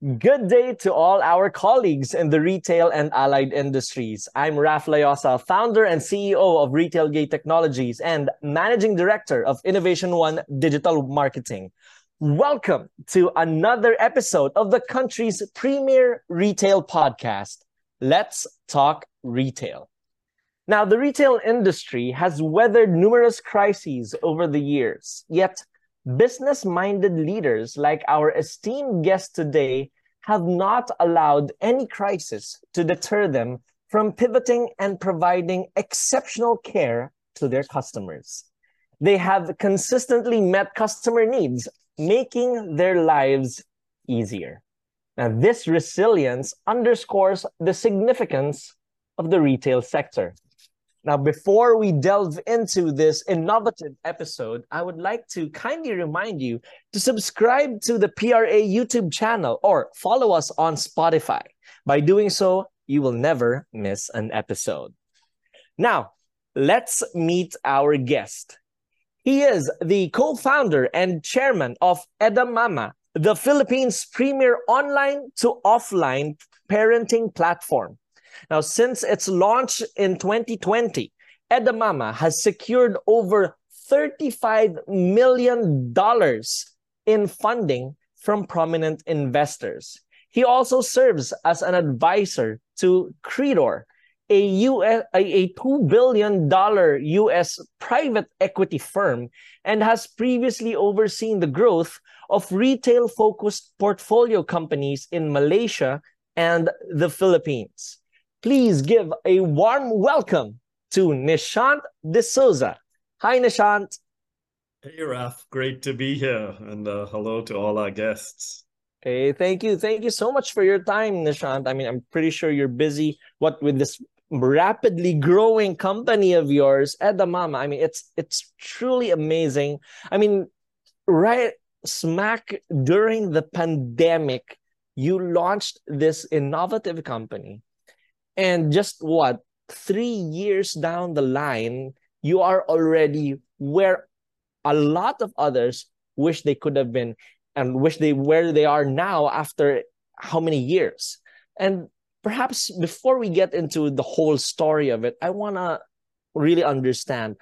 Good day to all our colleagues in the retail and allied industries. I'm Raf Layosa, founder and CEO of RetailGate Technologies and managing director of Innovation One Digital Marketing. Welcome to another episode of the country's premier retail podcast. Let's talk retail. Now, the retail industry has weathered numerous crises over the years, yet business minded leaders like our esteemed guest today have not allowed any crisis to deter them from pivoting and providing exceptional care to their customers. They have consistently met customer needs, making their lives easier. Now, this resilience underscores the significance of the retail sector. Now, before we delve into this innovative episode, I would like to kindly remind you to subscribe to the PRA YouTube channel or follow us on Spotify. By doing so, you will never miss an episode. Now, let's meet our guest. He is the co founder and chairman of Edamama, the Philippines' premier online to offline parenting platform. Now, since its launch in 2020, Edamama has secured over $35 million in funding from prominent investors. He also serves as an advisor to Creador, a, US, a $2 billion US private equity firm, and has previously overseen the growth of retail focused portfolio companies in Malaysia and the Philippines. Please give a warm welcome to Nishant D'Souza. Hi, Nishant. Hey, Raf. Great to be here. And uh, hello to all our guests. Hey, thank you. Thank you so much for your time, Nishant. I mean, I'm pretty sure you're busy what with this rapidly growing company of yours, Edamama. I mean, it's it's truly amazing. I mean, right smack during the pandemic, you launched this innovative company and just what, three years down the line, you are already where a lot of others wish they could have been and wish they where they are now after how many years. And perhaps before we get into the whole story of it, I want to really understand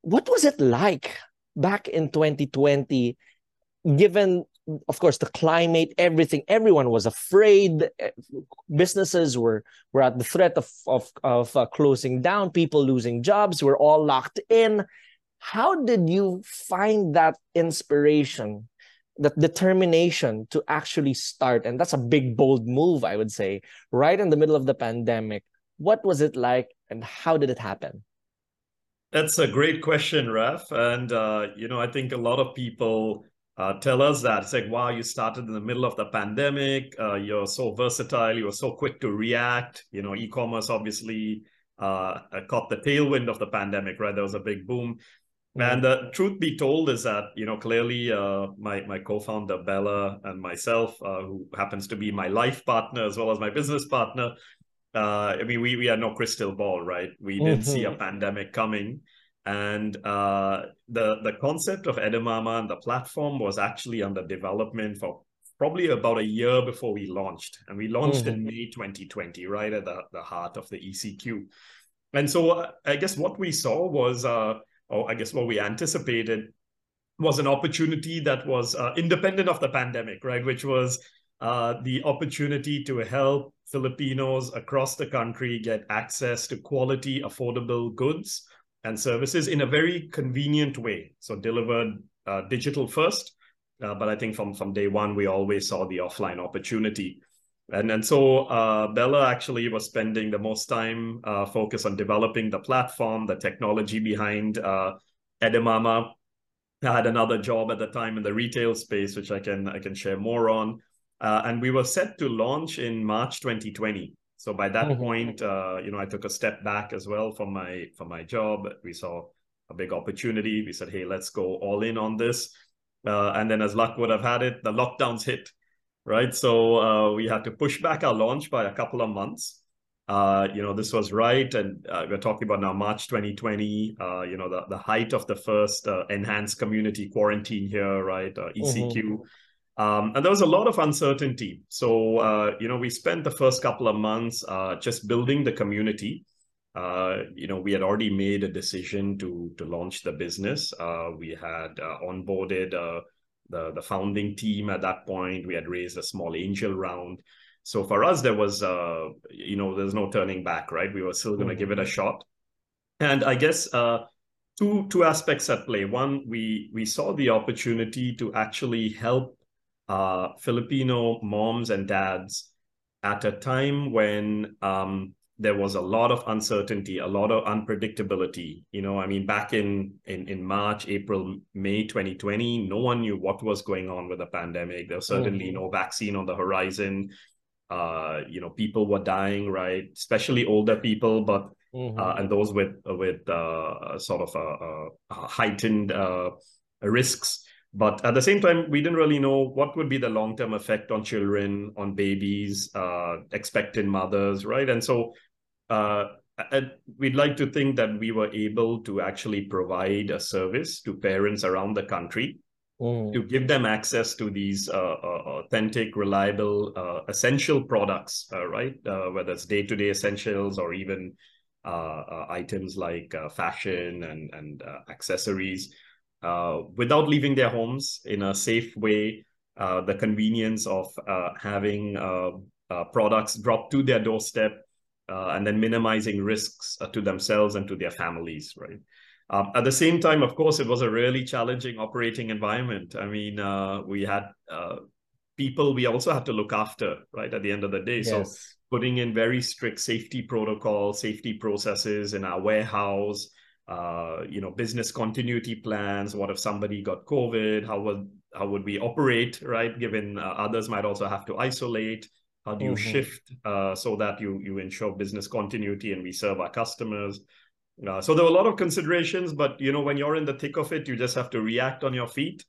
what was it like back in 2020 given of course the climate everything everyone was afraid. Businesses were were at the threat of of, of uh, closing down. People losing jobs we're all locked in. How did you find that inspiration that determination to actually start? And that's a big bold move i would say. Right in the middle of the pandemic what was it like and how did it happen? That's a great question raf. And uh, you know i think a lot of people uh, tell us that. It's like, wow, you started in the middle of the pandemic. Uh, you're so versatile. You were so quick to react. You know, e-commerce obviously uh, caught the tailwind of the pandemic, right? There was a big boom. Mm-hmm. And the truth be told is that, you know, clearly uh, my, my co-founder, Bella, and myself, uh, who happens to be my life partner as well as my business partner, uh, I mean, we, we are no crystal ball, right? We mm-hmm. didn't see a mm-hmm. pandemic coming. And uh, the the concept of Edamama and the platform was actually under development for probably about a year before we launched. And we launched mm-hmm. in May 2020, right at the, the heart of the ECQ. And so uh, I guess what we saw was, uh, or I guess what we anticipated was an opportunity that was uh, independent of the pandemic, right? Which was uh, the opportunity to help Filipinos across the country get access to quality, affordable goods and services in a very convenient way. So delivered uh, digital first, uh, but I think from from day one we always saw the offline opportunity. And and so uh, Bella actually was spending the most time uh, focused on developing the platform, the technology behind uh, Edamama. I had another job at the time in the retail space, which I can I can share more on. Uh, and we were set to launch in March 2020. So by that mm-hmm. point, uh, you know, I took a step back as well from my from my job. We saw a big opportunity. We said, hey, let's go all in on this. Uh, and then, as luck would have had it, the lockdowns hit, right? So uh, we had to push back our launch by a couple of months. Uh, you know, this was right, and uh, we're talking about now March 2020. Uh, you know, the the height of the first enhanced community quarantine here, right? ECQ. Mm-hmm Um, and there was a lot of uncertainty. So, uh, you know, we spent the first couple of months uh, just building the community. Uh, you know, we had already made a decision to to launch the business. Uh, we had uh, onboarded uh, the the founding team at that point. We had raised a small angel round. So for us, there was, you know, there's no turning back, right? We were still going to mm-hmm. give it a shot. And I guess two two aspects at play. One, we we saw the opportunity to actually help uh, Filipino moms and dads at a time when um, there was a lot of uncertainty, a lot of unpredictability. You know, I mean, back in in in March, April, May 2020, no one knew what was going on with the pandemic. There was certainly mm-hmm. no vaccine on the horizon. Uh, you know, people were dying, right? Especially older people, but mm-hmm. uh, and those with with uh, sort of a, a heightened uh, risks. But at the same time, we didn't really know what would be the long term effect on children, on babies, uh, expectant mothers, right? And so uh, we'd like to think that we were able to actually provide a service to parents around the country mm. to give them access to these uh, uh, authentic, reliable, uh, essential products, uh, right? Uh, whether it's day to day essentials or even items like fashion and, and accessories uh, without leaving their homes in a safe way, uh, the convenience of uh, having uh, uh, products dropped to their doorstep, uh, and then minimizing risks to themselves and to their families, right? Um, at the same time, of course, it was a really challenging operating environment. I mean, we had people we also had to look after, right, at the end of the day. Yes. So putting in very strict safety protocols, safety processes in our warehouse, uh, you know, business continuity plans. What if somebody got COVID? How would how would we operate, right? Given uh, others might also have to isolate. How do you mm-hmm. shift uh, so that you you ensure business continuity and we serve our customers? Uh, so there were a lot of considerations, but you know, when you're in the thick of it, you just have to react on your feet,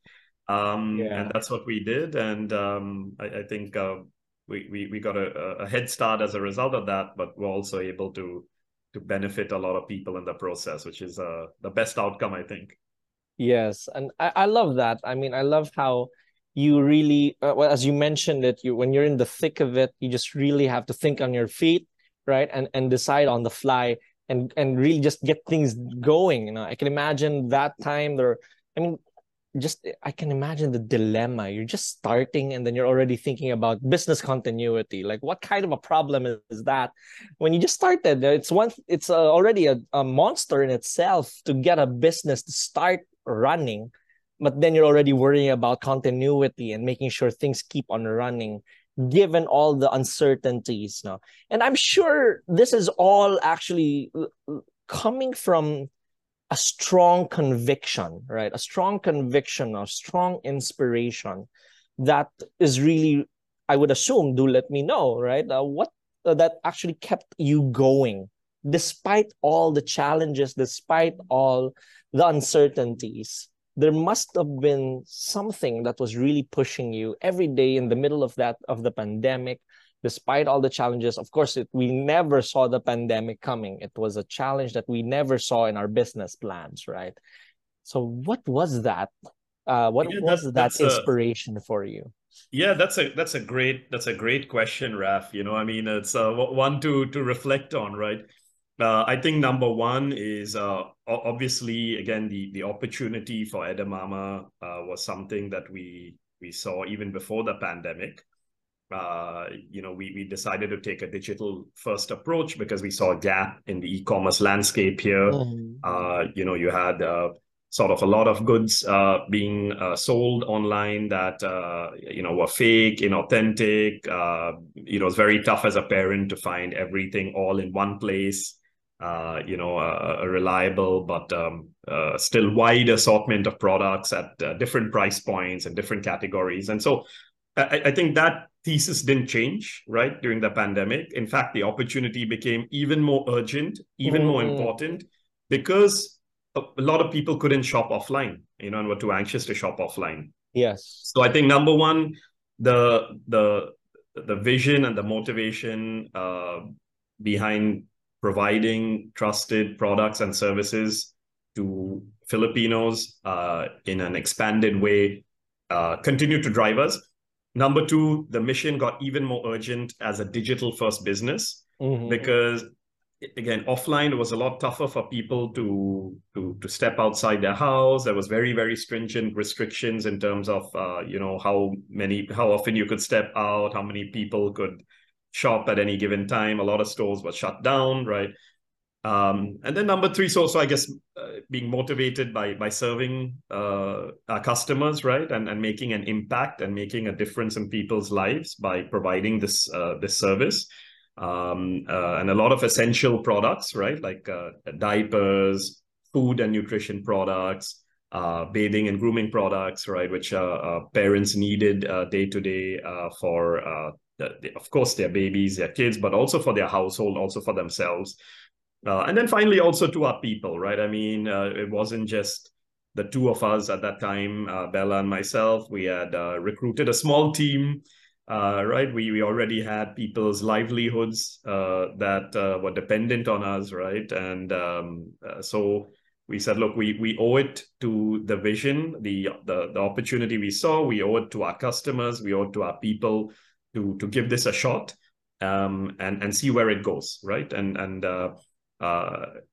um, yeah. and that's what we did. And um, I, I, think uh, we, we we got a, a head start as a result of that, but we're also able to to benefit a lot of people in the process, which is uh, the best outcome, I think. Yes, and I, I love that. I mean, I love how you really, uh, well, as you mentioned it, you when you're in the thick of it, you just really have to think on your feet, right, and and decide on the fly, and and really just get things going. You know, I can imagine that time there. I mean, just eh, I can imagine the dilemma. You're just starting and then you're already thinking about business continuity. Like what kind of a problem is that when you just started? It's one it's uh, already a, a monster in itself to get a business to start running, but then you're already worrying about continuity and making sure things keep on running given all the uncertainties now. And I'm sure this is all actually uh, uh, coming from a strong conviction, right? A strong conviction, a strong inspiration that is really, I would assume, do let me know, right? Uh, what uh, that actually kept you going despite all the challenges, despite all the uncertainties. There must have been something that was really pushing you every day in the middle of that of the pandemic, despite all the challenges of course it, we never saw the pandemic coming. It was a challenge that we never saw in our business plans right? So what was that? Uh, what yeah, was that inspiration a, for you? Yeah that's a that's a great that's a great question raf. You know i mean it's uh, one to to reflect on right? Uh, I think number one is uh, obviously again the the opportunity for Edamama uh, was something that we we saw even before the pandemic uh, you know, we, we decided to take a digital first approach because we saw a gap in the e-commerce landscape here. Mm-hmm. Uh, you know, you had uh, sort of a lot of goods uh, being uh, sold online that, uh, you know, were fake, inauthentic. you know, it's very tough as a parent to find everything all in one place. you know, a, a reliable but um, still wide assortment of products at different price points and different categories. And so I, I think that thesis didn't change right during the pandemic. In fact the opportunity became even more urgent even mm. more important because a, a, lot of people couldn't shop offline you know and were too anxious to shop offline. Yes. So i think number one the the the vision and the motivation uh, behind providing trusted products and services to Filipinos uh, in an expanded way uh, continue to drive us number two, the mission got even more urgent as a digital first business mm-hmm. because again offline it was a lot tougher for people to to to step outside their house. There was very very stringent restrictions in terms of uh, you know how many how often you could step out how many people could shop at any given time. A lot of stores were shut down right um, and then number three is also i guess uh, being motivated by by serving uh, our customers right and and making an impact and making a difference in people's lives by providing this uh, this service um, uh, and a lot of essential products, right? Like uh, diapers, food and nutrition products, uh, bathing and grooming products, right? Which parents needed day to day for, the, of course, their babies, their kids, but also for their household, also for themselves. And then finally, also to our people, right? I mean, it wasn't just the two of us at that time, Bella and myself. We had recruited a small team uh, right? We we already had people's livelihoods uh, that uh, were dependent on us, right? And um, uh, so we said, look, we we owe it to the vision, the, the the opportunity we saw. We owe it to our customers. We owe it to our people to to give this a shot um, and and see where it goes, right? And and uh, uh,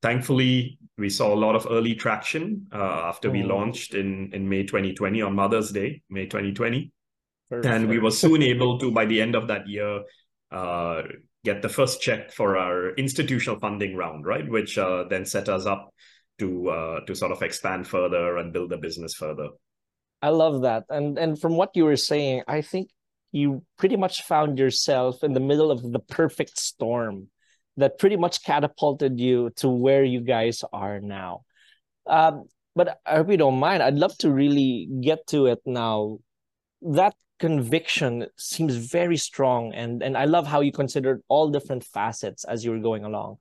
thankfully, we saw a lot of early traction after we mm. launched in in May 2020 on Mother's Day, May 2020. Perfect. And we were soon able to, by the end of that year, uh, get the first check for our institutional funding round, right? Which uh, then set us up to uh, to sort of expand further and build the business further. I love that, and and from what you were saying, I think you pretty much found yourself in the middle of the perfect storm that pretty much catapulted you to where you guys are now. Um, but I hope you don't mind. I'd love to really get to it now. That conviction seems very strong and and I love how you considered all different facets as you were going along.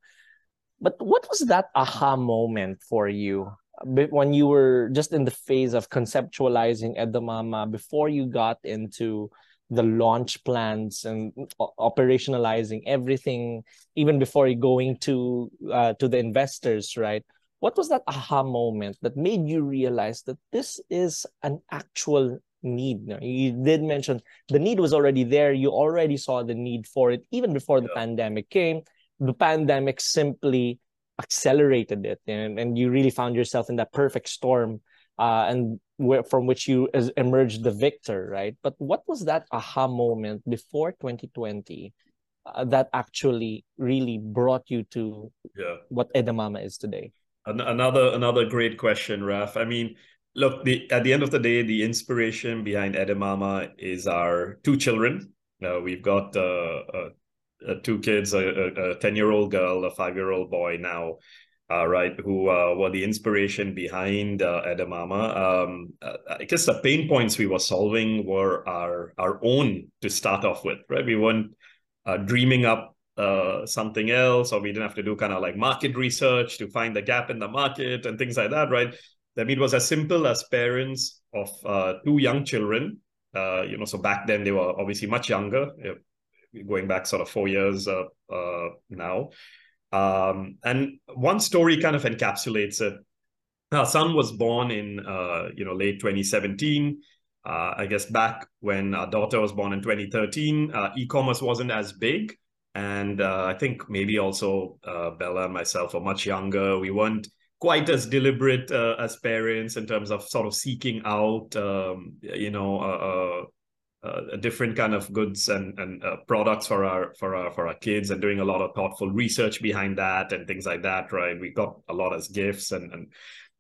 But what was that aha moment for you when you were just in the phase of conceptualizing Edamama before you got into the launch plans and operationalizing everything even before going to uh, to the investors right what was that aha moment that made you realize that this is an actual need. You did mention the need was already there. You already saw the need for it even before the yeah. pandemic came. The pandemic simply accelerated it, and, and you really found yourself in that perfect storm, uh, and where, from which you emerged the victor, right? But what was that aha moment before 2020 uh, that actually really brought you to yeah. what Edamama is today? Another another great question, Raf. I mean, look, the, at the end of the day, the inspiration behind Edamama is our two children. Uh, we've got uh, uh, uh two kids, a 10 year old girl, a five year old boy now, uh, right, who uh, were the inspiration behind uh, Edamama. Um, I guess the pain points we were solving were our, our own to start off with, right? We weren't dreaming up uh, something else, or we didn't have to do kind of like market research to find the gap in the market and things like that, right? I mean, it was as simple as parents of uh, two young children. Uh, you know, so back then they were obviously much younger, going back sort of four years uh, uh, now. Um, and one story kind of encapsulates it. Our son was born in uh, you know late 2017. Uh, I guess back when our daughter was born in 2013, e-commerce wasn't as big, and I think maybe also Bella and myself are much younger. We weren't quite as deliberate uh, as parents in terms of sort of seeking out, um, you know, uh, different kind of goods and and uh, products for our for our for our kids, and doing a lot of thoughtful research behind that and things like that. Right, we got a lot as gifts and and.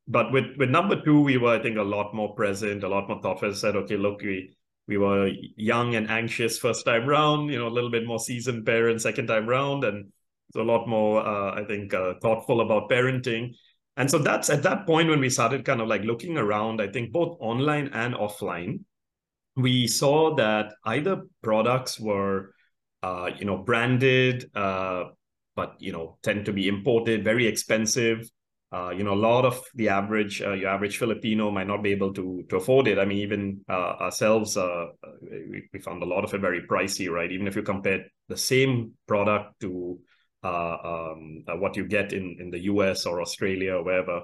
But with, with number two, we were, I think, a lot more present, a lot more thoughtful. Said, okay, look, we we were young and anxious first time round, you know, a little bit more seasoned parents second time round, and a lot more, uh, I think, uh, thoughtful about parenting. And so that's at that point when we started kind of like looking around, I think both online and offline, we saw that either products were, uh, you know, branded, uh, but, you know, tend to be imported, very expensive. Uh, you know, a lot of the average, uh, your average Filipino might not be able to to afford it. I mean, even uh, ourselves, uh, we, we found a lot of it very pricey, right? Even if you compare the same product to um, what you get in, in the US or Australia or wherever.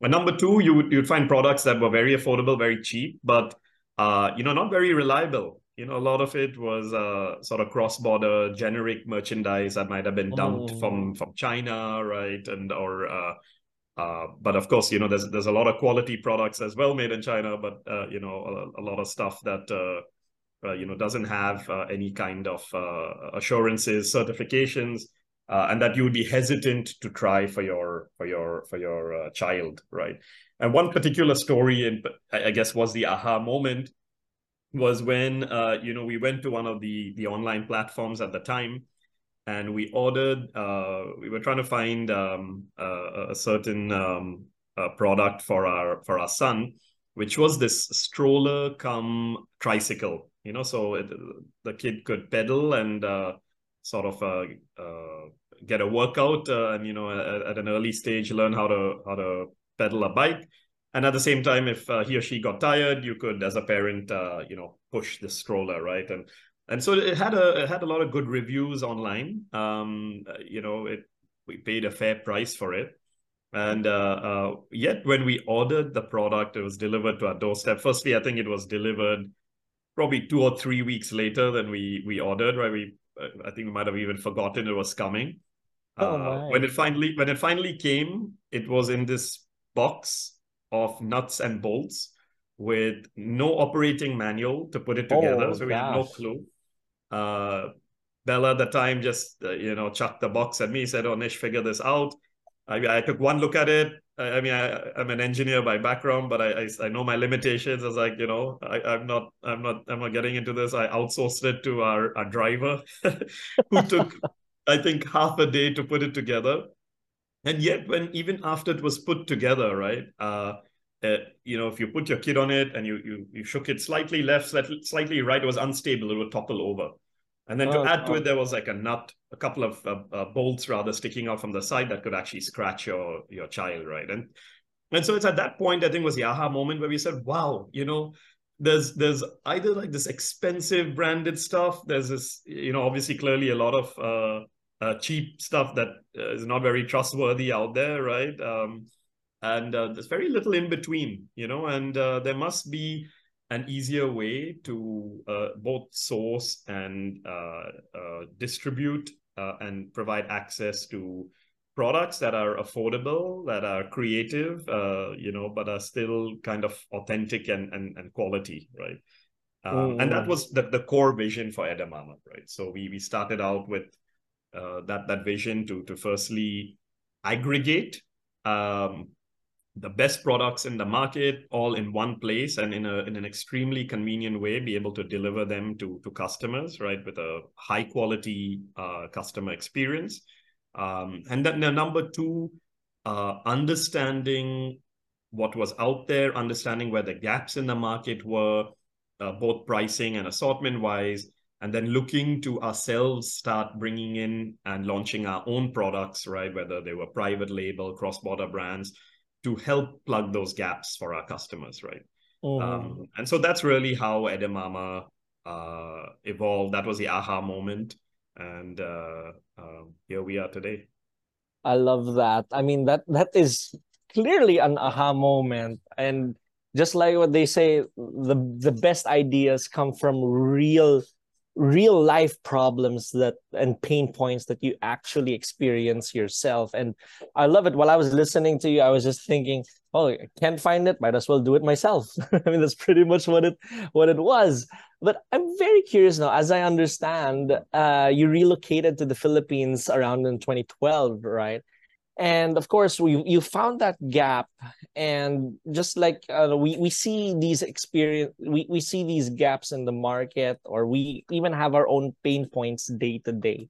And number two, you would you'd find products that were very affordable, very cheap, but uh, you know, not very reliable. you know, a lot of it was uh, sort of cross-border generic merchandise that might have been dumped oh. from from China, right? And or uh, uh, but of course, you know, there's there's a lot of quality products as well made in China, but uh, you know, a, a, lot of stuff that uh, uh, you know doesn't have uh, any kind of uh, assurances, certifications, and that you would be hesitant to try for your for your for your child, right? And one particular story, in I guess, was the aha moment, was when you know we went to one of the the online platforms at the time and we ordered uh, we were trying to find um, a, a, certain um, product for our for our son which was this stroller come tricycle you know so it, the kid could pedal and uh, sort of uh, uh get a workout uh, and you know at, at, an early stage learn how to how to pedal a bike and at the same time if uh, he or she got tired you could as a parent you know push the stroller right and and so it had a it had a lot of good reviews online. Um, you know, it we paid a fair price for it, and uh, uh, yet when we ordered the product, it was delivered to our doorstep. Firstly, I think it was delivered probably two or three weeks later than we we ordered. Right, we I think we might have even forgotten it was coming. Oh, uh, when it finally when it finally came, it was in this box of nuts and bolts with no operating manual to put it together. Oh, so we gosh. had no clue uh, Bella at the time just uh, you know chucked the box at me, said, "Oh, Nish, figure this out." I, I took one look at it. I, I mean, I, am an engineer by background, but I, I, I know my limitations. I was like, you know, I, I'm not, I'm not, I'm not getting into this. I outsourced it to our, our driver, who took, I think, half a day to put it together. And yet, when even after it was put together, right, uh, uh, you know, if you put your kid on it and you you you shook it slightly left, slightly, slightly right, it was unstable. It would topple over. And then to oh, add to oh. it, there was like a nut, a couple of uh, uh, bolts rather sticking out from the side that could actually scratch your your child, right? And and so it's at that point I think was the aha moment where we said, wow, you know, there's there's either like this expensive branded stuff, there's this, you know, obviously clearly a lot of uh, uh cheap stuff that uh, is not very trustworthy out there, right? Um, and uh, there's very little in between, you know, and there must be an easier way to uh, both source and uh, uh, distribute uh, and provide access to products that are affordable, that are creative, uh, you know, but are still kind of authentic and and, and quality, right? mm. And that was the, the core vision for Edamama, right? So we we started out with that that vision to to firstly aggregate um, the best products in the market all in one place and in a in an extremely convenient way be able to deliver them to to customers right with a high quality uh, customer experience. Um, and then the number two uh, understanding what was out there understanding where the gaps in the market were uh, both pricing and assortment wise and then looking to ourselves start bringing in and launching our own products right whether they were private label cross border brands to help plug those gaps for our customers, right? Mm. Um, and so that's really how Edamama uh, evolved. That was the aha moment, and uh, uh, here we are today. I love that. I mean that that is clearly an aha moment, and just like what they say, the the best ideas come from real real life problems that and pain points that you actually experience yourself. And i love it. While i was listening to you i was just thinking oh i can't find it. Might as well do it myself. I mean that's pretty much what it what it was. But i'm very curious now as i understand uh you relocated to the philippines around in 2012 right and of course we you found that gap. And just like uh, we we see these experience we, we see these gaps in the market or we even have our own pain points day to day.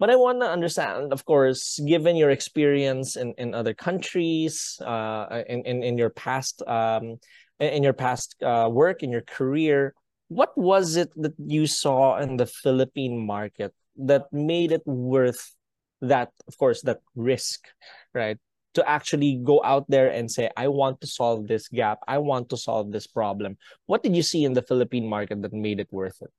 But i want to understand of course given your experience in, in other countries uh in, in in your past um in your past uh, work in your career what was it that you saw in the philippine market that made it worth that of course that risk right? To actually go out there and say i want to solve this gap. I want to solve this problem. What did you see in the philippine market that made it worth it?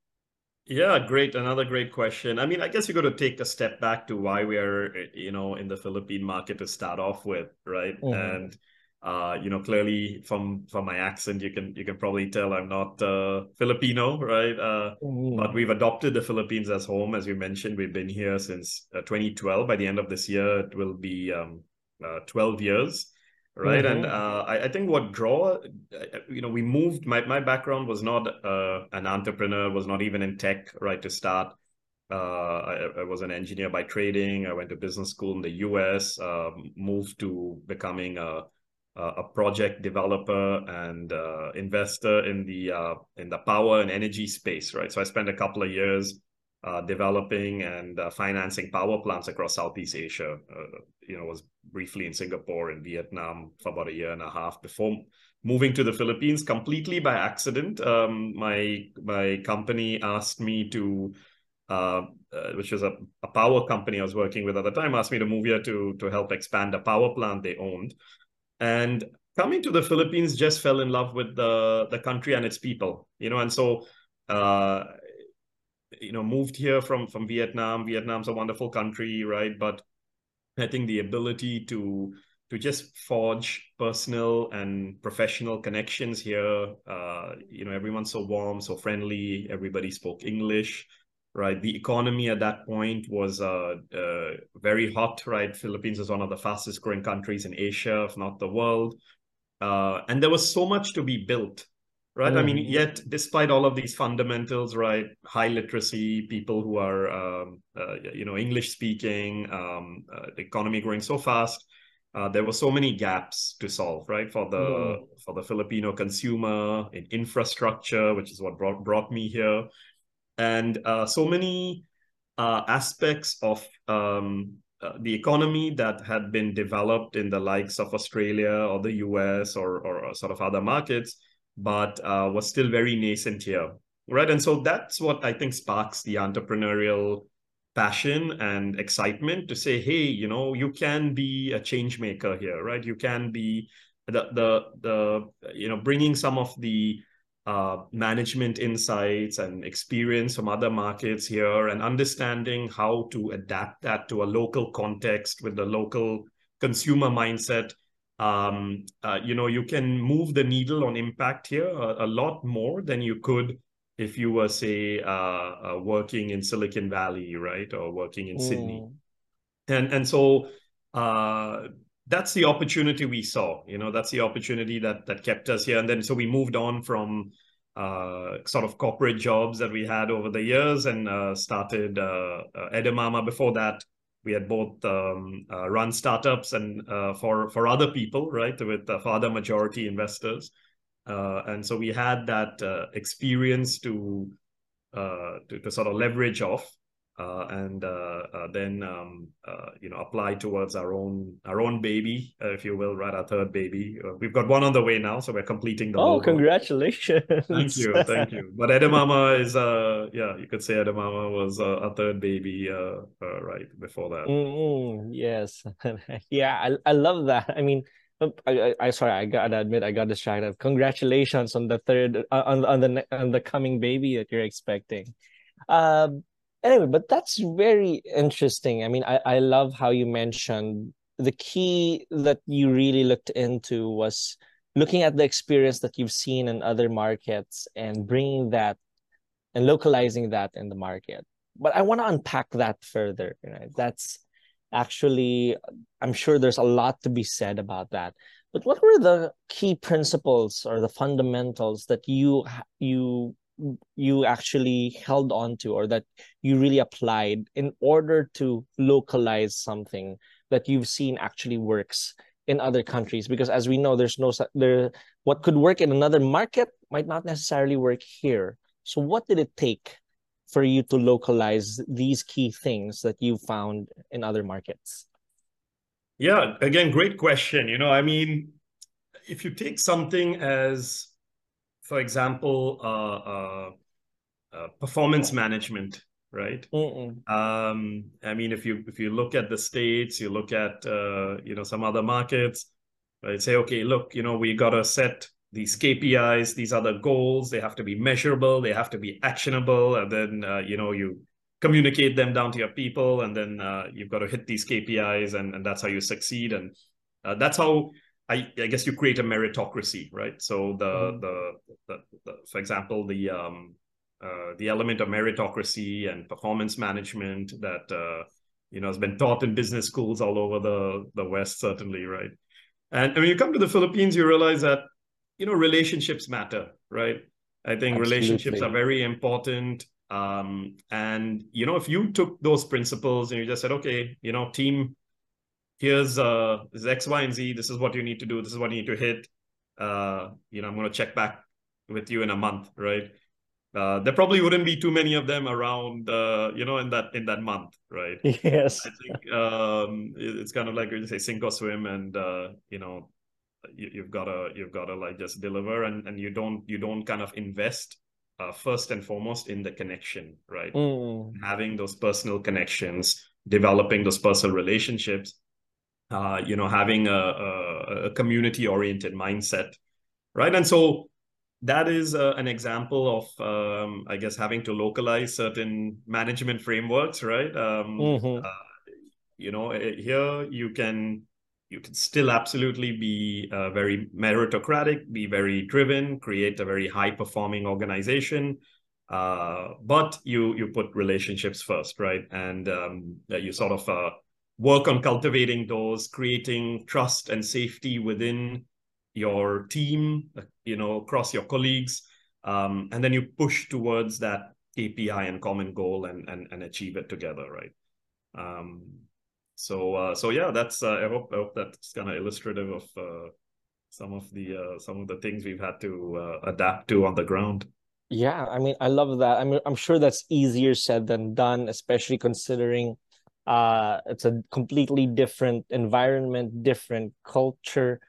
Yeah great. Another great question. I mean i guess you got to take a step back to why we are you know in the philippine market to start off with right? Mm-hmm. and uh, you know, clearly from from my accent, you can you can probably tell I'm not uh, Filipino, right? Uh, mm. But we've adopted the Philippines as home, as you mentioned. We've been here since uh, 2012. By the end of this year, it will be um, uh, 12 years, right? Mm-hmm. And uh, I, I, think what draw, you know, we moved. My my background was not an entrepreneur, was not even in tech, right, to start. I, I, was an engineer by trading. I went to business school in the U.S. Um, moved to becoming a uh, a project developer and uh, investor in the uh, in the power and energy space, right? So I spent a couple of years uh, developing and uh, financing power plants across Southeast Asia. Uh, you know, was briefly in Singapore and Vietnam for about a year and a half before moving to the Philippines completely by accident. Um, my my company asked me to. which was a, a power company I was working with at the time, asked me to move here to to help expand a power plant they owned and coming to the Philippines just fell in love with the the country and its people you know and so uh you know moved here from from Vietnam. Vietnam's a wonderful country right? But I think the ability to to just forge personal and professional connections here uh you know everyone's so warm so friendly everybody spoke English right? The economy at that point was uh, uh, very hot, right? Philippines is one of the fastest growing countries in Asia, if not the world. Uh, and there was so much to be built, right? Mm. I mean, mm. yet despite all of these fundamentals, right? High literacy, people who are, um, uh, you know, English speaking, um, uh, the economy growing so fast. Uh, there were so many gaps to solve, right, for the mm. for the Filipino consumer in infrastructure, which is what brought brought me here, and uh, so many uh, aspects of um, uh, the economy that had been developed in the likes of Australia or the US or, or sort of other markets, but uh, was still very nascent here. Right. And so that's what I think sparks the entrepreneurial passion and excitement to say, hey, you know, you can be a change maker here, right? You can be the the the you know bringing some of the uh, management insights and experience from other markets here and understanding how to adapt that to a local context with the local consumer mindset um, uh, you know you can move the needle on impact here a, a lot more than you could if you were say uh, uh working in silicon valley right or working in mm. sydney and and so uh, that's the opportunity we saw you know that's the opportunity that that kept us here. And then so we moved on from uh, sort of corporate jobs that we had over the years and uh, started uh, uh Edamama before that we had both um, uh, run startups and uh, for for other people right with other majority investors. And so we had that experience to, to to sort of leverage off uh, and uh, uh, then um, uh, you know apply towards our own our own baby, uh, if you will, right? Our third baby. Uh, we've got one on the way now, so we're completing the. Oh, congratulations! Thank you, thank you. But Edamama is uh yeah, you could say Edamama was a third baby right before that. Mm-hmm. Yes, yeah, I I love that. I mean. I, I, I sorry I gotta admit I got distracted. Congratulations on the third on on the on the coming baby that you're expecting. Um, anyway, but that's very interesting. I mean, I, I love how you mentioned the key that you really looked into was looking at the experience that you've seen in other markets and bringing that and localizing that in the market. But I want to unpack that further. Right? That's actually, I'm sure there's a lot to be said about that. But what were the key principles or the fundamentals that you you you actually held on to or that you really applied in order to localize something that you've seen actually works in other countries? Because as we know there's no there what could work in another market might not necessarily work here. So what did it take for you to localize these key things that you found in other markets? Yeah again great question. You know i mean if you take something as for example, uh, uh, uh, performance management, right? Um, I mean, if you if you look at the states, you look at uh, you know some other markets, right? Say, okay, look, you know, we got to set these KPIs. These other goals. They have to be measurable. They have to be actionable, and then uh, you know you communicate them down to your people, and then uh, you've got to hit these KPIs, and and that's how you succeed. And uh, that's how I, I guess you create a meritocracy, right? So the Mhm. the, the, the for example the um uh, the element of meritocracy and performance management that uh, you know has been taught in business schools all over the the West, certainly, right? And, and when you come to the Philippines, you realize that you know relationships matter, right? I think relationships are very important. Um, and you know, if you took those principles and you just said, okay, you know, team, here's uh this is X, Y, and Z. This is what you need to do. This is what you need to hit. Uh, you know, I'm going to check back with you in a month, right? Uh, there probably wouldn't be too many of them around, uh, you know, in that in that month, right? Yes. I think um, it- it's kind of like you say, sink or swim, and uh, you know, you, you've got to you've got to like just deliver, and and you don't you don't kind of invest uh, first and foremost in the connection, right? Mm. Having those personal connections, developing those personal relationships, uh, you know, having a, a, a community oriented mindset, right? And so that is uh, an example of, um, I guess, having to localize certain management frameworks, right? Um, Mhm. uh, you know, eh, here you can you can still absolutely be uh, very meritocratic, be very driven, create a very high performing organization. Uh, but you you put relationships first, right? And um, you sort of uh, work on cultivating those, creating trust and safety within your team, uh, you know, across your colleagues, um, and then you push towards that KPI and common goal and and, and achieve it together, right? Um, so uh, so yeah, that's uh, I hope I hope that's kind of illustrative of uh, some of the uh, some of the things we've had to uh, adapt to on the ground. Yeah, I mean, I love that. I mean, I'm sure that's easier said than done, especially considering uh it's a completely different environment, different culture,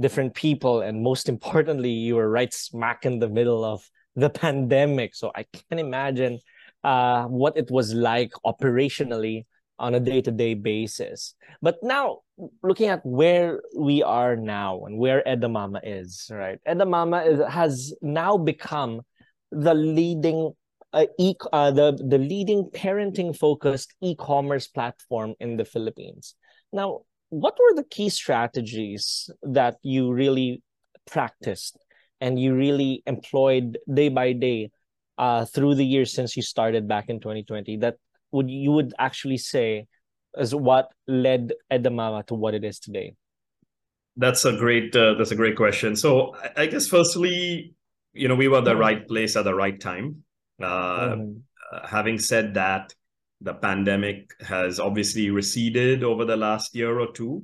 different people, and most importantly, you were right smack in the middle of the pandemic. So I can imagine uh what it was like operationally on a day-to-day basis. But now looking at where we are now and where Edamama is, right? Edamama is, has now become the leading uh, e uh, the the leading parenting focused e-commerce platform in the Philippines. Now, what were the key strategies that you really practiced and you really employed day by day uh, through the years since you started back in 2020 that would you would actually say is what led Edamama to what it is today? That's a great uh, that's a great question. So I, I guess firstly, you know, we were the right place at the right time. Uh, Mhm. uh, having said that, the pandemic has obviously receded over the last year or two.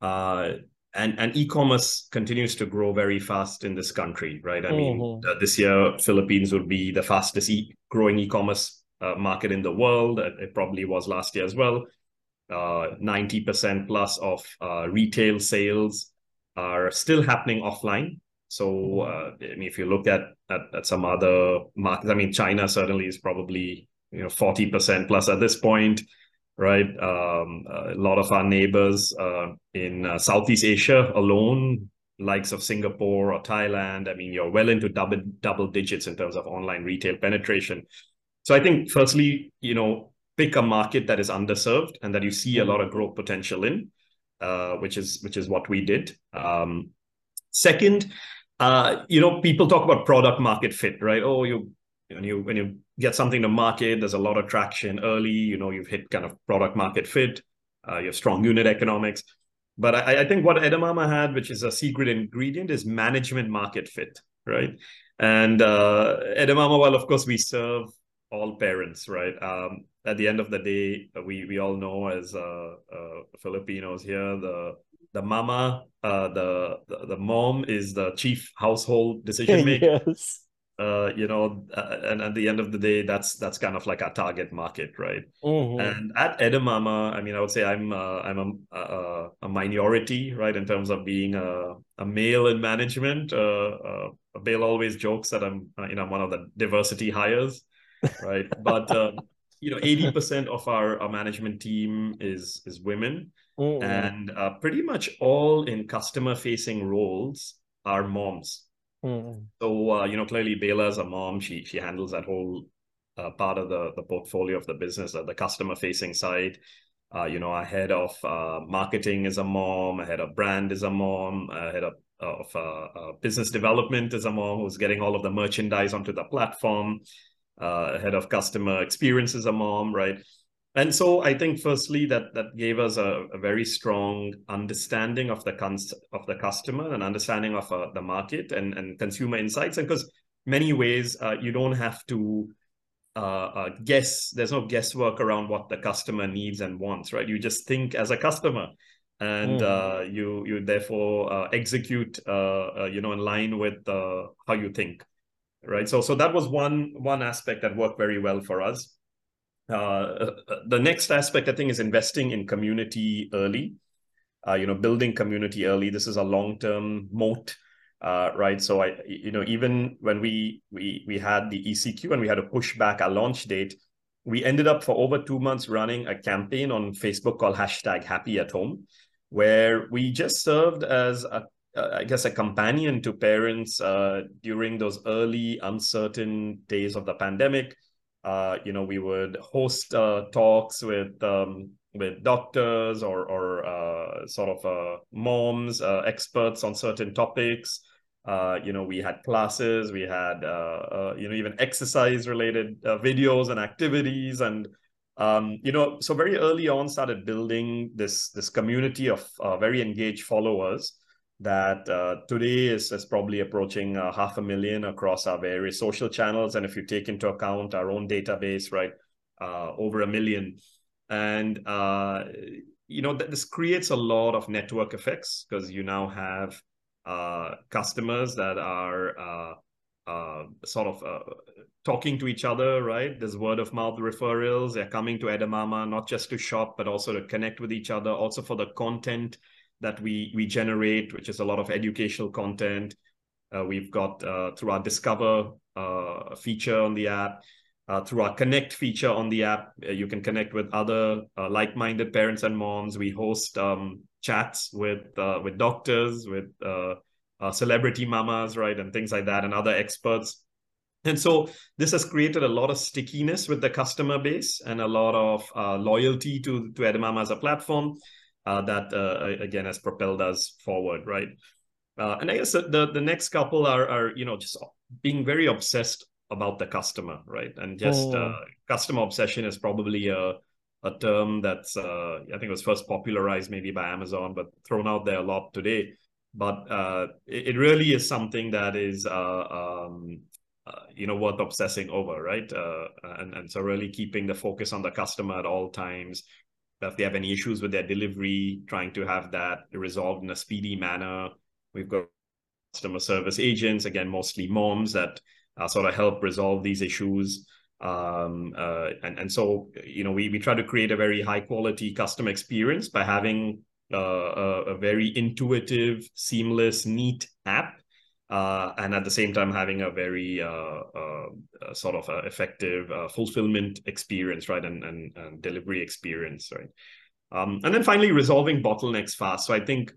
Uh, and, and e-commerce continues to grow very fast in this country, right? I mean, Mhm. uh, this year, Philippines will be the fastest e- growing e-commerce uh, market in the world. It, it probably was last year as well. Uh, 90% plus of uh, retail sales are still happening offline. So, uh, I mean, if you look at, at at some other markets, I mean, China certainly is probably you know 40% plus at this point, right? Um, a lot of our neighbors uh, in uh, Southeast Asia alone, likes of Singapore or Thailand, I mean, you're well into double double digits in terms of online retail penetration. So I think firstly, you know, pick a market that is underserved and that you see a lot of growth potential in, uh, which is which is what we did. Um, second, uh, you know, people talk about product market fit, right? Oh, you when you when you get something to market, there's a lot of traction early. You know, you've hit kind of product market fit. Uh, you have strong unit economics. But I, I think what Edamama had, which is a secret ingredient, is management market fit, right? And uh, Edamama, well, of course, we serve all parents, right? Um, at the end of the day, we we all know as uh, uh, Filipinos here, the the mama, uh, the, the the mom is the chief household decision maker. yes. Uh, you know, uh, and at the end of the day, that's that's kind of like our target market, right? Mhm. And at Edamama, I mean, I would say I'm uh, I'm a, a, a minority, right, in terms of being a, a male in management. Uh, uh, Bill always jokes that I'm, uh, you know, I'm one of the diversity hires, right? but um, you know, eighty percent of our, our management team is is women, Mhm. and uh, pretty much all in customer facing roles are moms. Mhm. So uh, you know, clearly Bella's a mom. She she handles that whole uh, part of the the portfolio of the business, uh, the customer facing side. Uh, you know, our head of uh, marketing is a mom, head of brand is a mom, a head of, of uh, business development is a mom who's getting all of the merchandise onto the platform, uh, head of customer experience is a mom, right? And so I think firstly that that gave us a, a very strong understanding of the cons- of the customer and understanding of uh, the market and, and consumer insights. And because many ways uh, you don't have to uh, uh, guess. There's no guesswork around what the customer needs and wants, right? You just think as a customer, and mm. you you therefore uh, execute, uh, you know, in line with how you think, right? So so that was one one aspect that worked very well for us. The next aspect, I think, is investing in community early. you know, building community early. This is a long term moat uh, right? So I, you know, even when we we we had the ECQ and we had to push back our launch date, we ended up for over two months running a campaign on Facebook called hashtag Happy at Home, where we just served as a I guess a companion to parents uh, during those early uncertain days of the pandemic. Uh, you know, we would host uh, talks with um, with doctors or or uh, sort of uh, moms, uh, experts on certain topics. You know, we had classes, we had, you know, even exercise related videos and activities. And, um, you know, so very early on started building this, this community of very engaged followers that uh, today is, is probably approaching half a million across our various social channels. And if you take into account our own database, right, over a million. And, you know, th- this creates a lot of network effects because you now have uh, customers that are uh, uh, sort of uh, talking to each other, right? There's word of mouth referrals. They're coming to Edamama not just to shop, but also to connect with each other, also for the content that we we generate, which is a lot of educational content. Uh, we've got uh, through our Discover feature on the app. Uh, through our connect feature on the app uh, you can connect with other uh, like-minded parents and moms we host um, chats with uh, with doctors, with uh, uh, celebrity mamas, right, and things like that, and other experts. And so this has created a lot of stickiness with the customer base and a lot of uh, loyalty to to Edamama as a platform uh, that uh, again has propelled us forward, right? and I guess the the next couple are are you know just being very obsessed about the customer, right? And just oh. customer obsession is probably a a term that's uh, I think was first popularized maybe by Amazon, but thrown out there a lot today. But uh, it, it, really is something that is uh, um, uh, you know worth obsessing over, right? Uh, and and so really keeping the focus on the customer at all times. If they have any issues with their delivery, trying to have that resolved in a speedy manner. We've got customer service agents, again, mostly moms that uh, sort of help resolve these issues um, uh, and and so you know we we try to create a very high quality customer experience by having uh, a, a, very intuitive, seamless, neat app, uh, and at the same time having a very uh, uh, uh, sort of effective fulfillment experience, right, and, and, and delivery experience, right. Um, and then finally, resolving bottlenecks fast. So I think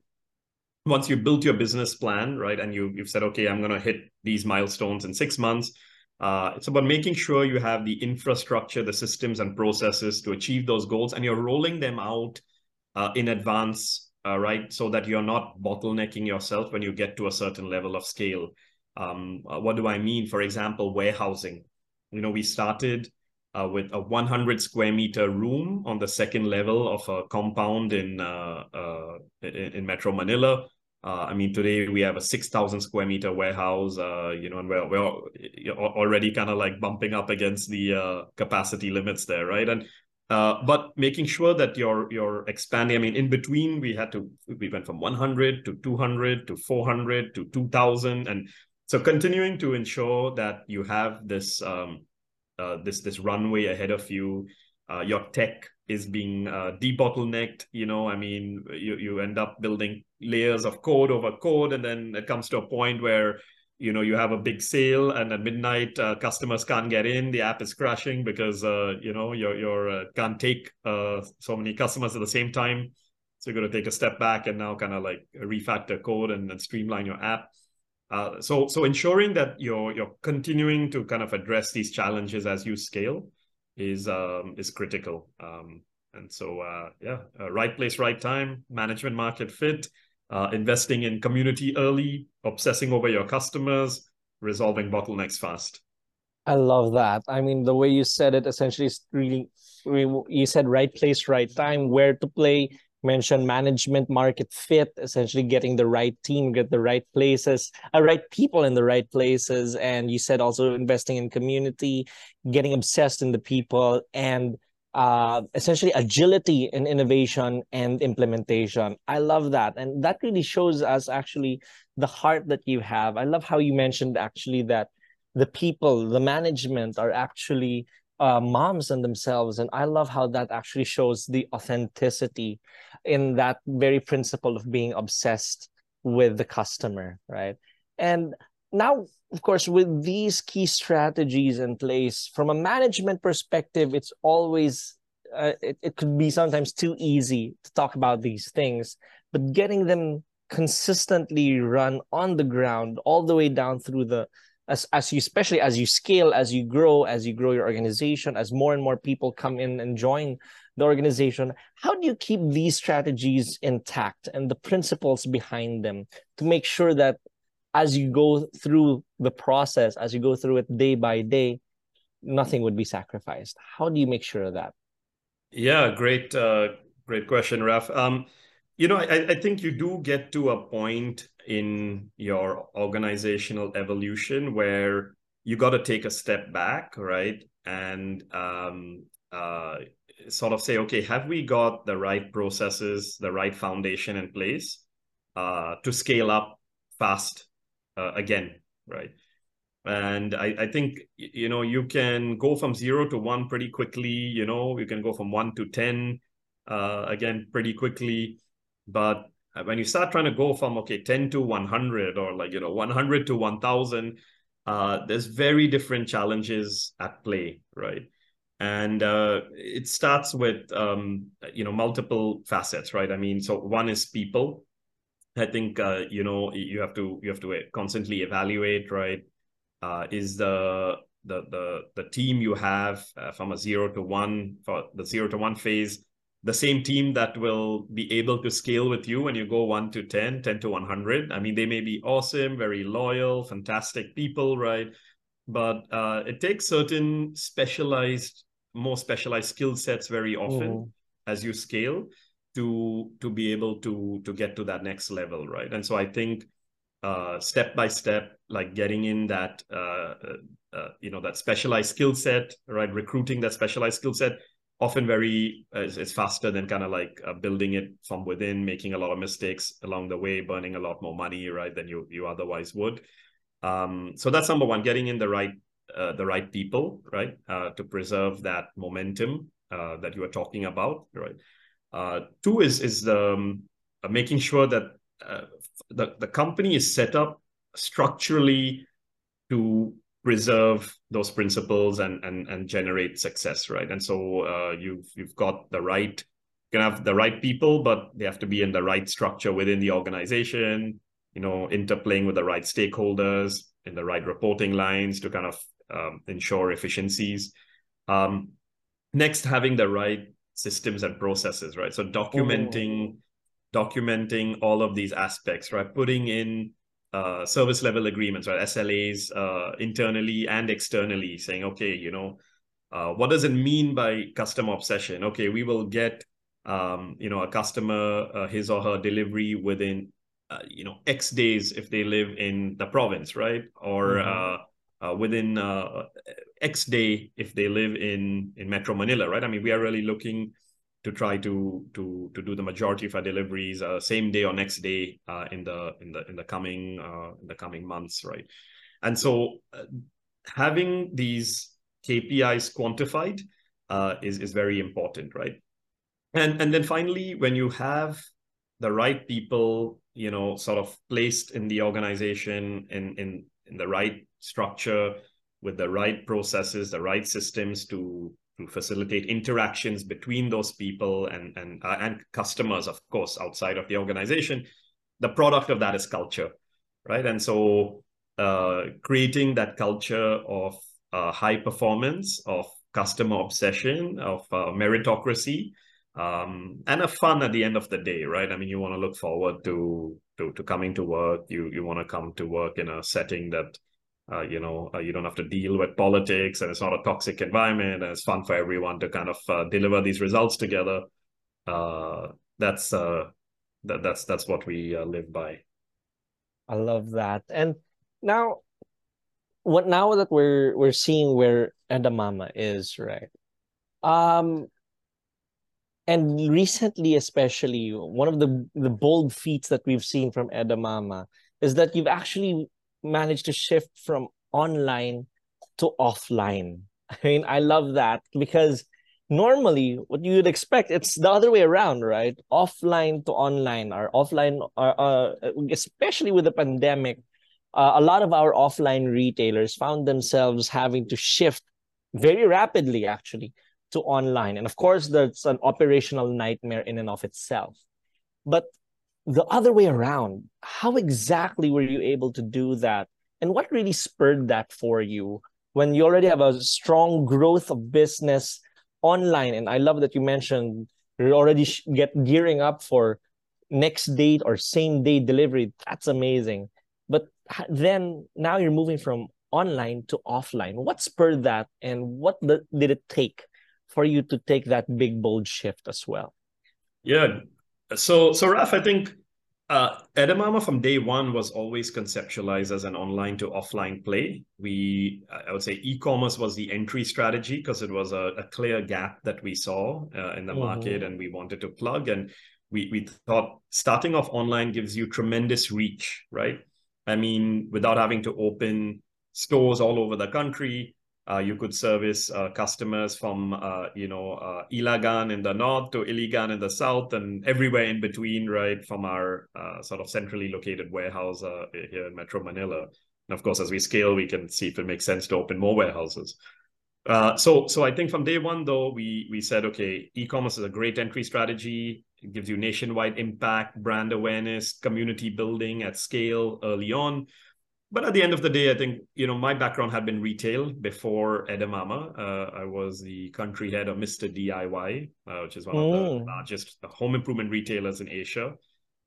once you built your business plan, right, and you you've said, okay, I'm going to hit these milestones in six months uh, it's about making sure you have the infrastructure, the systems and processes to achieve those goals, and you're rolling them out uh, in advance, uh, right? So that you're not bottlenecking yourself when you get to a certain level of scale. Um, uh, what do I mean? For example, warehousing. You know, we started uh, with a 100 square meter room on the second level of a compound in uh, in, in Metro Manila uh, I mean, today we have a 6,000 square meter warehouse, uh, you know, and we're, we're already kind of like bumping up against the uh, capacity limits there, right? And uh, but making sure that you're you're expanding. I mean, in between, we had to we went from 100 to 200 to 400 to 2,000, and so continuing to ensure that you have this um, uh, this this runway ahead of you. Uh, your tech is being uh, debottlenecked. You know, I mean, you you end up building layers of code over code, and then it comes to a point where you know you have a big sale, and at midnight uh, customers can't get in. The app is crashing because uh, you know you're you're uh, can't take uh, so many customers at the same time. So you're going to take a step back and now kind of like refactor code and, and streamline your app. Uh, so so ensuring that you're you're continuing to kind of address these challenges as you scale is um, is critical. Um, And so, uh, yeah, right place, right time, management market fit, uh, investing in community early, obsessing over your customers, resolving bottlenecks fast. I love that. I mean, the way you said it essentially really, you said right place, right time, where to play, mention management market fit, essentially getting the right team, get the right places, uh, right people in the right places. And you said also investing in community, getting obsessed in the people, and uh, essentially agility in innovation and implementation. I love that. And that really shows us actually the heart that you have. I love how you mentioned actually that the people, the management are actually uh, moms and themselves. And I love how that actually shows the authenticity in that very principle of being obsessed with the customer, right? And now, of course, with these key strategies in place, from a management perspective, it's always uh, it, it could be sometimes too easy to talk about these things, but getting them consistently run on the ground all the way down through the as as you especially as you scale as you grow as you grow your organization as more and more people come in and join the organization how do you keep these strategies intact and the principles behind them to make sure that as you go through the process as you go through it day by day nothing would be sacrificed. How do you make sure of that? Yeah great uh, great question raf. Um, you know I, I think you do get to a point in your organizational evolution where you got to take a step back, right? And um, uh, sort of say, okay, have we got the right processes, the right foundation in place uh, to scale up fast uh, again, right? And I, I think, you know, you can go from zero to one pretty quickly, you know, you can go from one to 10 uh, again pretty quickly. But uh, when you start trying to go from okay 10 to 100 or like you know 100 to 1000 uh, there's very different challenges at play right and uh, it starts with um, you know multiple facets right i mean so one is people i think uh, you know you have to you have to constantly evaluate right? Uh, is the the the the team you have uh, from a zero to one for the zero to one phase the same team that will be able to scale with you when you go 1 to 10 10 to 100 i mean they may be awesome very loyal fantastic people right? But uh, it takes certain specialized more specialized skill sets very often mm. as you scale to to be able to to get to that next level right? And so i think uh, step by step like getting in that uh, uh, uh you know that specialized skill set right? Recruiting that specialized skill set often very uh, it's, faster than kind of like uh, building it from within making a lot of mistakes along the way burning a lot more money right than you you otherwise would. Um, so that's number one getting in the right the right people right to preserve that momentum that you were talking about right uh, two is is the um, making sure that the, the company is set up structurally to preserve those principles and and and generate success right? And so uh, you've you've got the right you can have the right people but they have to be in the right structure within the organization you know interplaying with the right stakeholders in the right reporting lines to kind of um, ensure efficiencies. Um, next having the right systems and processes right so documenting oh. documenting all of these aspects right putting in uh, service level agreements, right? SLAs uh, internally and externally, saying, okay, you know, uh, what does it mean by customer obsession? Okay, we will get, um, you know, a customer uh, his or her delivery within, uh, you know, X days if they live in the province, right? Or mm-hmm. uh, within X day if they live in in Metro Manila, right? I mean, we are really looking to try to to to do the majority of our deliveries uh, same day or next day uh, in the in the in the coming uh, in the coming months, right? And so uh, having these KPIs quantified uh, is is very important, right? And and then finally, when you have the right people, you know, sort of placed in the organization in in in the right structure with the right processes, the right systems to to facilitate interactions between those people and and uh, and customers of course outside of the organization the product of that is culture right and so uh, creating that culture of uh, high performance of customer obsession of uh, meritocracy um, and a fun at the end of the day, right? I mean, you want to look forward to to to coming to work. You you want to come to work in a setting that uh, you know uh, you don't have to deal with politics, and it's not a toxic environment, and it's fun for everyone to kind of uh, deliver these results together. Uh, that's uh, that, that's that's what we uh, live by. I love that. And now, what now that we're we're seeing where Edamama is, right? Um, and recently, especially, one of the the bold feats that we've seen from Edamama is that you've actually managed to shift from online to offline. I mean, I love that because normally what you'd expect it's the other way around right? Offline to online or offline uh, uh, especially with the pandemic uh, a lot of our offline retailers found themselves having to shift very rapidly actually to online. And of course that's an operational nightmare in and of itself. But the other way around how exactly were you able to do that? And what really spurred that for you when you already have a strong growth of business online? And i love that you mentioned you're already get gearing up for next date or same day delivery. That's amazing. But then now you're moving from online to offline. What spurred that and what did it take for you to take that big bold shift as well? Yeah so so raf i think uh, Edamama from day one was always conceptualized as an online to offline play. We, I would say, e-commerce was the entry strategy because it was a, a, clear gap that we saw uh, in the mm-hmm. market, and we wanted to plug. And we we thought starting off online gives you tremendous reach, right? I mean, without having to open stores all over the country, uh, you could service uh, customers from, uh, you know, uh, Ilagan in the north to Iligan in the south and everywhere in between, right, from our uh, sort of centrally located warehouse uh, here in Metro Manila. And of course, as we scale, we can see if it makes sense to open more warehouses. so, so I think from day one, though, we we said, okay, e-commerce is a great entry strategy. It gives you nationwide impact, brand awareness, community building at scale early on but at the end of the day, I think you know my background had been retail before Edamama. Uh, I was the country head of Mister DIY, uh, which is one of the mm. largest home improvement retailers in Asia.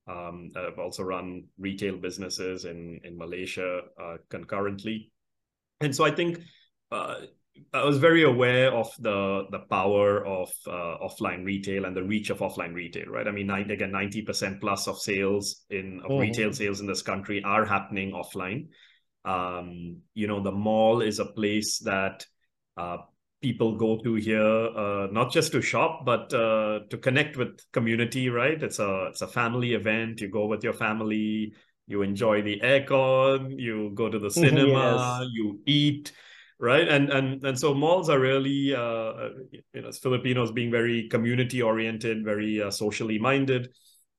Um, I've also run retail businesses in in Malaysia uh, concurrently, and so I think uh, I was very aware of the the power of uh, offline retail and the reach of offline retail, right? I mean, 90, again, ninety percent plus of sales in of mm-hmm. retail sales in this country are happening offline. Um, you know, the mall is a place that uh, people go to here uh, not just to shop, but uh, to connect with community, right? It's a it's a family event. You go with your family, you enjoy the aircon, you go to the cinema, yes. you eat right? And and and so malls are really uh, you know filipinos being very community oriented very uh, socially minded.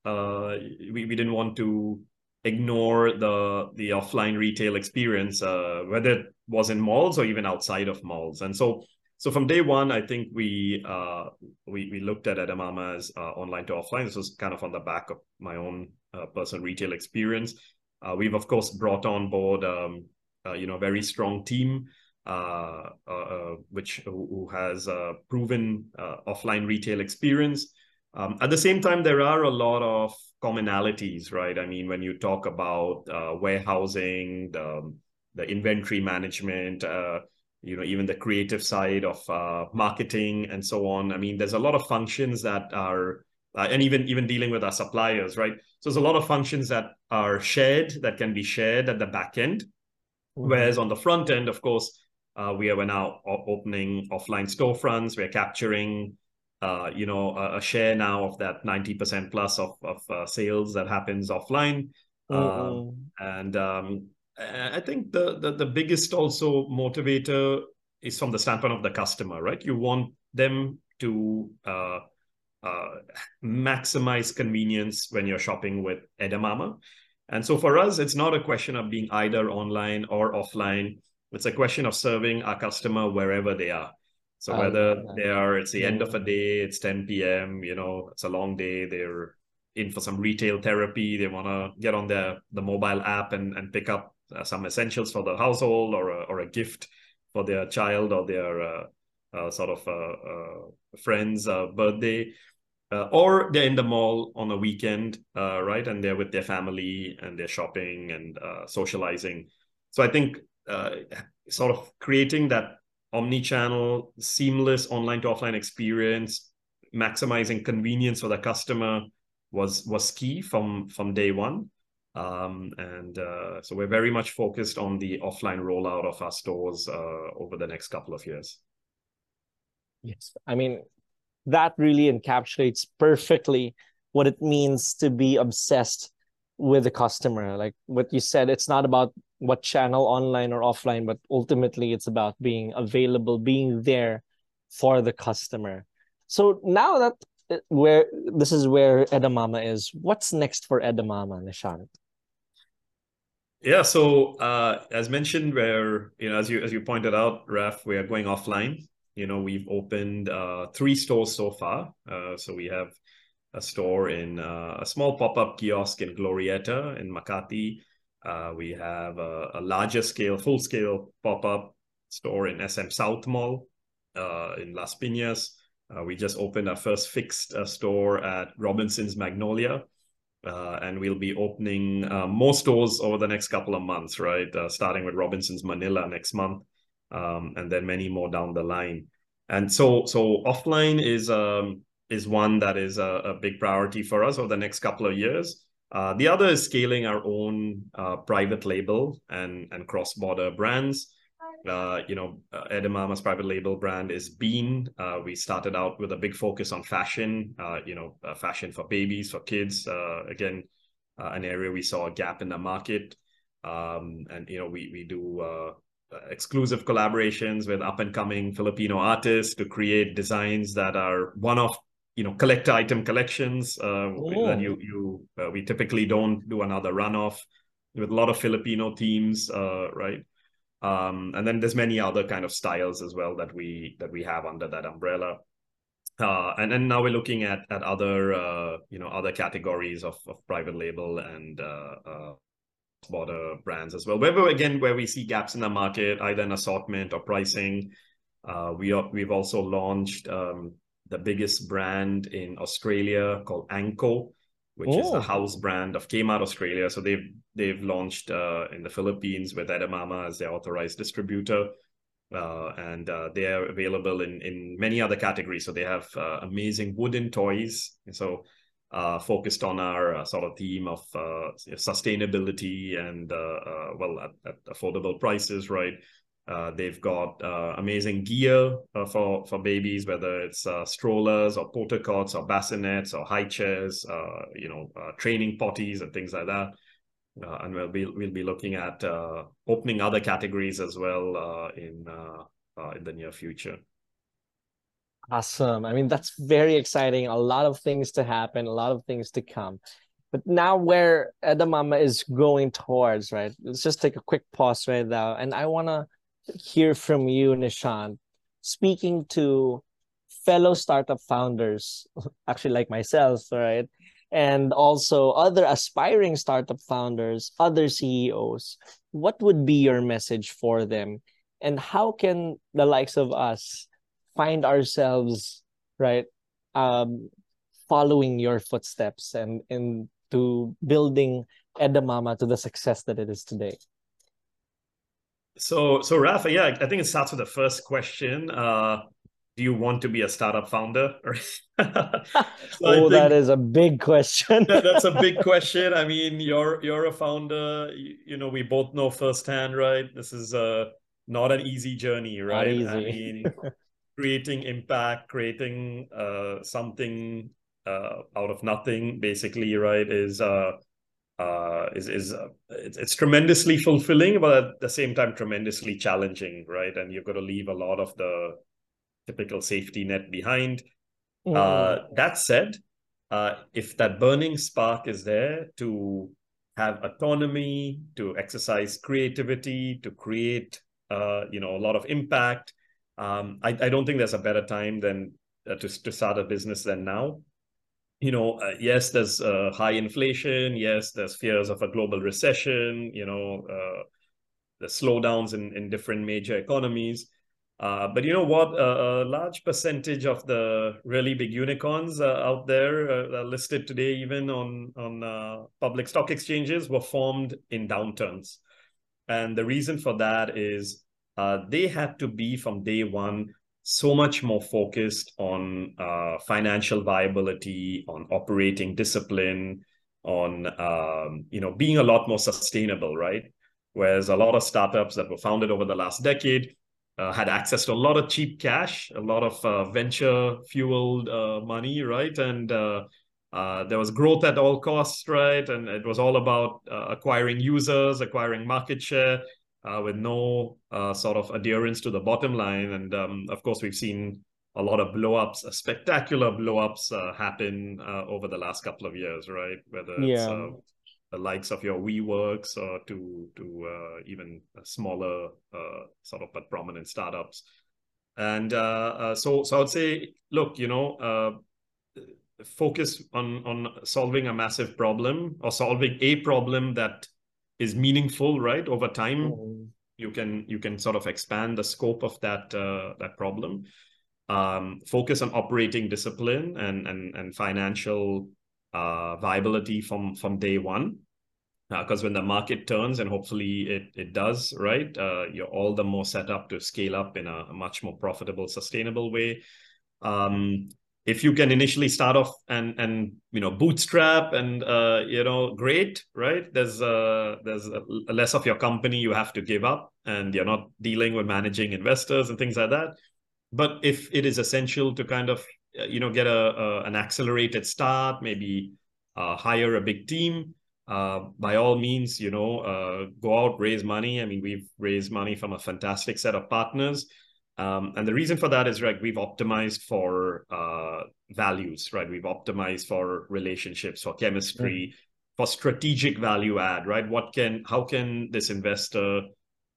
Uh, we, we didn't want to ignore the the offline retail experience uh, whether it was in malls or even outside of malls. And so so from day one i think we uh, we, we looked at edamama uh, online to offline. This was kind of on the back of my own personal retail experience. We've of course brought on board um, you know a very strong team uh, uh, uh, which who has proven offline retail experience. Um, at the same time, there are a lot of commonalities, right? I mean, when you talk about warehousing, the, the inventory management, you know even the creative side of uh, marketing and so on i mean there's a lot of functions that are uh, and even even dealing with our suppliers right so there's a lot of functions that are shared that can be shared at the back end mm-hmm. whereas on the front end of course uh, we are now opening offline storefronts. We're capturing, uh, you know, a, a, share now of that 90% plus of, of uh, sales that happens offline. Mm-hmm. and um, I think the, the, the biggest also motivator is from the standpoint of the customer, right? You want them to uh, uh, maximize convenience when you're shopping with Edamama. And so for us, it's not a question of being either online or offline it's a question of serving our customer wherever they are. So whether they are, it's the end of a day, it's 10 p.m., you know, it's a long day, they're in for some retail therapy, they want to get on their the mobile app and, and pick up uh, some essentials for the household or a, or a gift for their child or their uh, uh, sort of uh, uh, friend's uh, birthday. uh, or they're in the mall on a weekend, uh, right? And they're with their family and they're shopping and uh, socializing. So I think uh, sort of creating that omni-channel, seamless online to offline experience, maximizing convenience for the customer was was key from from day one. Um, and uh, so we're very much focused on the offline rollout of our stores uh, over the next couple of years. Yes, I mean that really encapsulates perfectly what it means to be obsessed with the customer. Like what you said, it's not about what channel online or offline, but ultimately it's about being available, being there for the customer. So now that uh, where this is where Edamama is, what's next for Edamama, Nishant? Yeah, so uh, as mentioned, where you know, as you as you pointed out, Raf, we are going offline. You know, we've opened uh, three stores so far. Uh, so we have a store in uh, a small pop up kiosk in Glorietta in Makati. Uh, we have a, a, larger scale, full scale pop up store in SM South Mall uh, in Las Piñas. we just opened our first fixed store at Robinson's Magnolia uh, and we'll be opening uh, more stores over the next couple of months, right? Uh, starting with Robinson's Manila next month, um, and then many more down the line. And so, so offline is um, is one that is a, a, big priority for us over the next couple of years. Uh, the other is scaling our own uh, private label and and cross border brands. Uh, you know, uh, Edamama's private label brand is Bean. Uh, we started out with a big focus on fashion, uh, you know, uh, fashion for babies, for kids. Again, an area we saw a gap in the market. Um, and, you know, we, we do exclusive collaborations with up and coming Filipino artists to create designs that are one of you know collect item collections uh, that you you uh, we typically don't do another runoff with a lot of Filipino themes, uh, right? Um, and then there's many other kind of styles as well that we that we have under that umbrella. Uh, and then now we're looking at at other uh, you know other categories of, of private label and uh, uh, border brands as well. Where again where we see gaps in the market, either in assortment or pricing. Uh, we are, we've also launched um, the biggest brand in Australia called Anko, which oh. is the oh. house brand of Kmart Australia. So they've they've launched uh, in the Philippines with Edamama as their authorized distributor. Uh, and uh, they are available in, in many other categories. So they have uh, amazing wooden toys. So uh, focused on our uh, sort of theme of sustainability and well at, at, affordable prices, right? Uh, they've got uh, amazing gear uh, for for babies, whether it's uh, strollers or porta cots or bassinets or high chairs, uh, you know, uh, training potties and things like that. and we'll be we'll be looking at opening other categories as well in in the near future. Awesome! I mean, that's very exciting. A lot of things to happen, a lot of things to come. But now where Edamama is going towards, right? Let's just take a quick pause right now, and I wanna hear from you, Nishant, speaking to fellow startup founders, actually like myself, right? And also other aspiring startup founders, other CEOs. What would be your message for them? And how can the likes of us find ourselves, right, um, following your footsteps and, into building Edamama to the success that it is today? So, so Rafa, yeah, I think it starts with the first question. Uh, do you want to be a startup founder? so oh, that is a big question. that, that's a big question. I mean, you're you're a founder. You, you, know, we both know firsthand, right? This is uh, not an easy journey, right? Easy. I mean, creating impact, creating uh, something uh, out of nothing, basically, right? Is uh, uh, is is uh, it's, it's tremendously fulfilling, but at the same time tremendously challenging, right? And you've got to leave a lot of the typical safety net behind. Mm. Uh, that said, uh, if that burning spark is there to have autonomy, to exercise creativity, to create, uh, you know, a lot of impact, um, I, I don't think there's a better time than uh, to to start a business than now you know, uh, yes, there's uh, high inflation. Yes, there's fears of a global recession. You know, uh, the slowdowns in in different major economies. Uh, but you know what? a large percentage of the really big unicorns uh, out there uh, listed today, even on on public stock exchanges, were formed in downturns, and the reason for that is they had to be from day one so much more focused on uh, financial viability, on operating discipline, on um, you know being a lot more sustainable, right? Whereas a lot of startups that were founded over the last decade uh, had access to a lot of cheap cash, a lot of uh, venture fueled uh, money, right? And uh, uh, there was growth at all costs, right? And it was all about acquiring users, acquiring market share with no sort of adherence to the bottom line. And um, of course, we've seen a lot of blowups, spectacular blowups happen over the last couple of years, right? Whether it's yeah the likes of your WeWorks or to to uh, even smaller uh, sort of but prominent startups. And uh, uh, so so I would say, look, you know, uh, focus on on solving a massive problem or solving a problem that is meaningful, right? Over time, mm-hmm. you can you can sort of expand the scope of that uh, that problem. Um, focus on operating discipline and and and financial uh, viability from from day one because uh, when the market turns and hopefully it it does right uh, you're all the more set up to scale up in a, a much more profitable sustainable way um, if you can initially start off and and you know bootstrap and uh, you know great right? There's uh there's a, less of your company you have to give up and you're not dealing with managing investors and things like that. But if it is essential to kind of uh, you know get a, a an accelerated start maybe uh, hire a big team uh, by all means you know uh, go out raise money. I mean we've raised money from a fantastic set of partners um, and the reason for that is right we've optimized for uh, values right we've optimized for relationships for chemistry mm. for strategic value add right what can how can this investor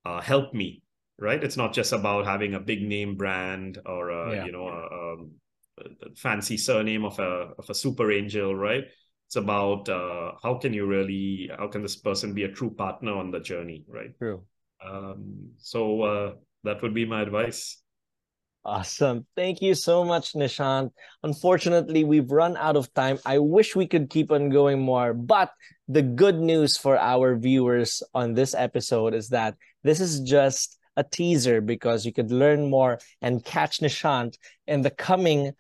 uh, help me right it's not just about having a big name brand or a, yeah. you know a, um, a fancy surname of a of a super angel, right? It's about uh, how can you really how can this person be a true partner on the journey, right? True. Um, so uh, that would be my advice. Awesome. Thank you so much, Nishant. Unfortunately, we've run out of time. I wish we could keep on going more, but the good news for our viewers on this episode is that this is just a teaser because you could learn more and catch Nishant in the coming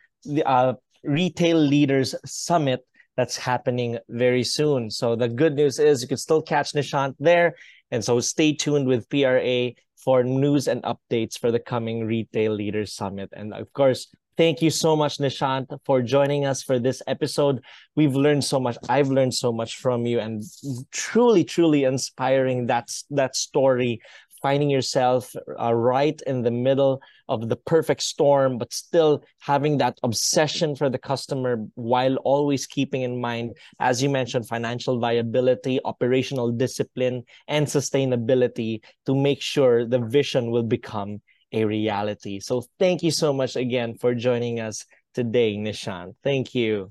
uh, Retail Leaders Summit that's happening very soon. So the good news is you can still catch Nishant there. And so stay tuned with PRA for news and updates for the coming Retail Leaders Summit. And of course, thank you so much, Nishant, for joining us for this episode. We've learned so much. I've learned so much from you and truly, truly inspiring that, that story finding yourself uh, right in the middle of the perfect storm, but still having that obsession for the customer while always keeping in mind, as you mentioned, financial viability, operational discipline, and sustainability to make sure the vision will become a reality. So thank you so much again for joining us today, Nishant. Thank you.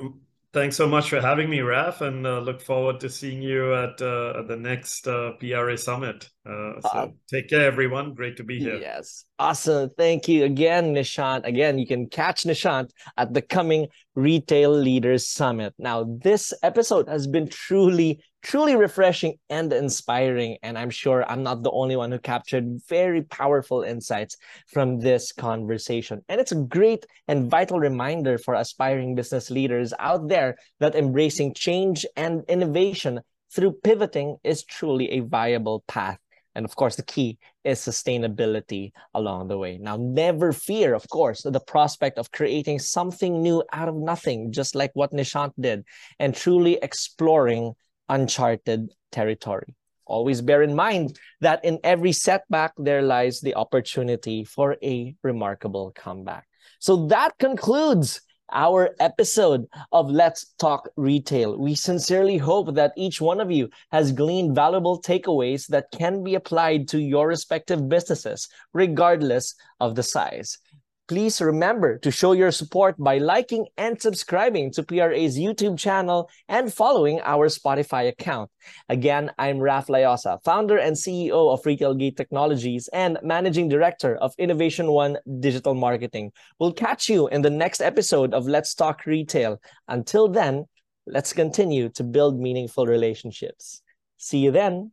Um, Thanks so much for having me, Raf, and uh, look forward to seeing you at, uh, at the next uh, PRA Summit. Uh, so take care, everyone. Great to be here. Yes. Awesome. Thank you again, Nishant. Again, you can catch Nishant at the coming Retail Leaders Summit. Now, this episode has been truly, truly refreshing and inspiring. And I'm sure I'm not the only one who captured very powerful insights from this conversation. And it's a great and vital reminder for aspiring business leaders out there that embracing change and innovation through pivoting is truly a viable path and of course, the key is sustainability along the way. Now, never fear, of course, the prospect of creating something new out of nothing, just like what Nishant did, and truly exploring uncharted territory. Always bear in mind that in every setback, there lies the opportunity for a remarkable comeback. So that concludes our episode of Let's Talk Retail. We sincerely hope that each one of you has gleaned valuable takeaways that can be applied to your respective businesses, regardless of the size. Please remember to show your support by liking and subscribing to PRA's YouTube channel and following our Spotify account. Again, I'm Raf Layosa, founder and CEO of RetailGate Technologies and managing director of Innovation One Digital Marketing. We'll catch you in the next episode of Let's Talk Retail. Until then, let's continue to build meaningful relationships. See you then.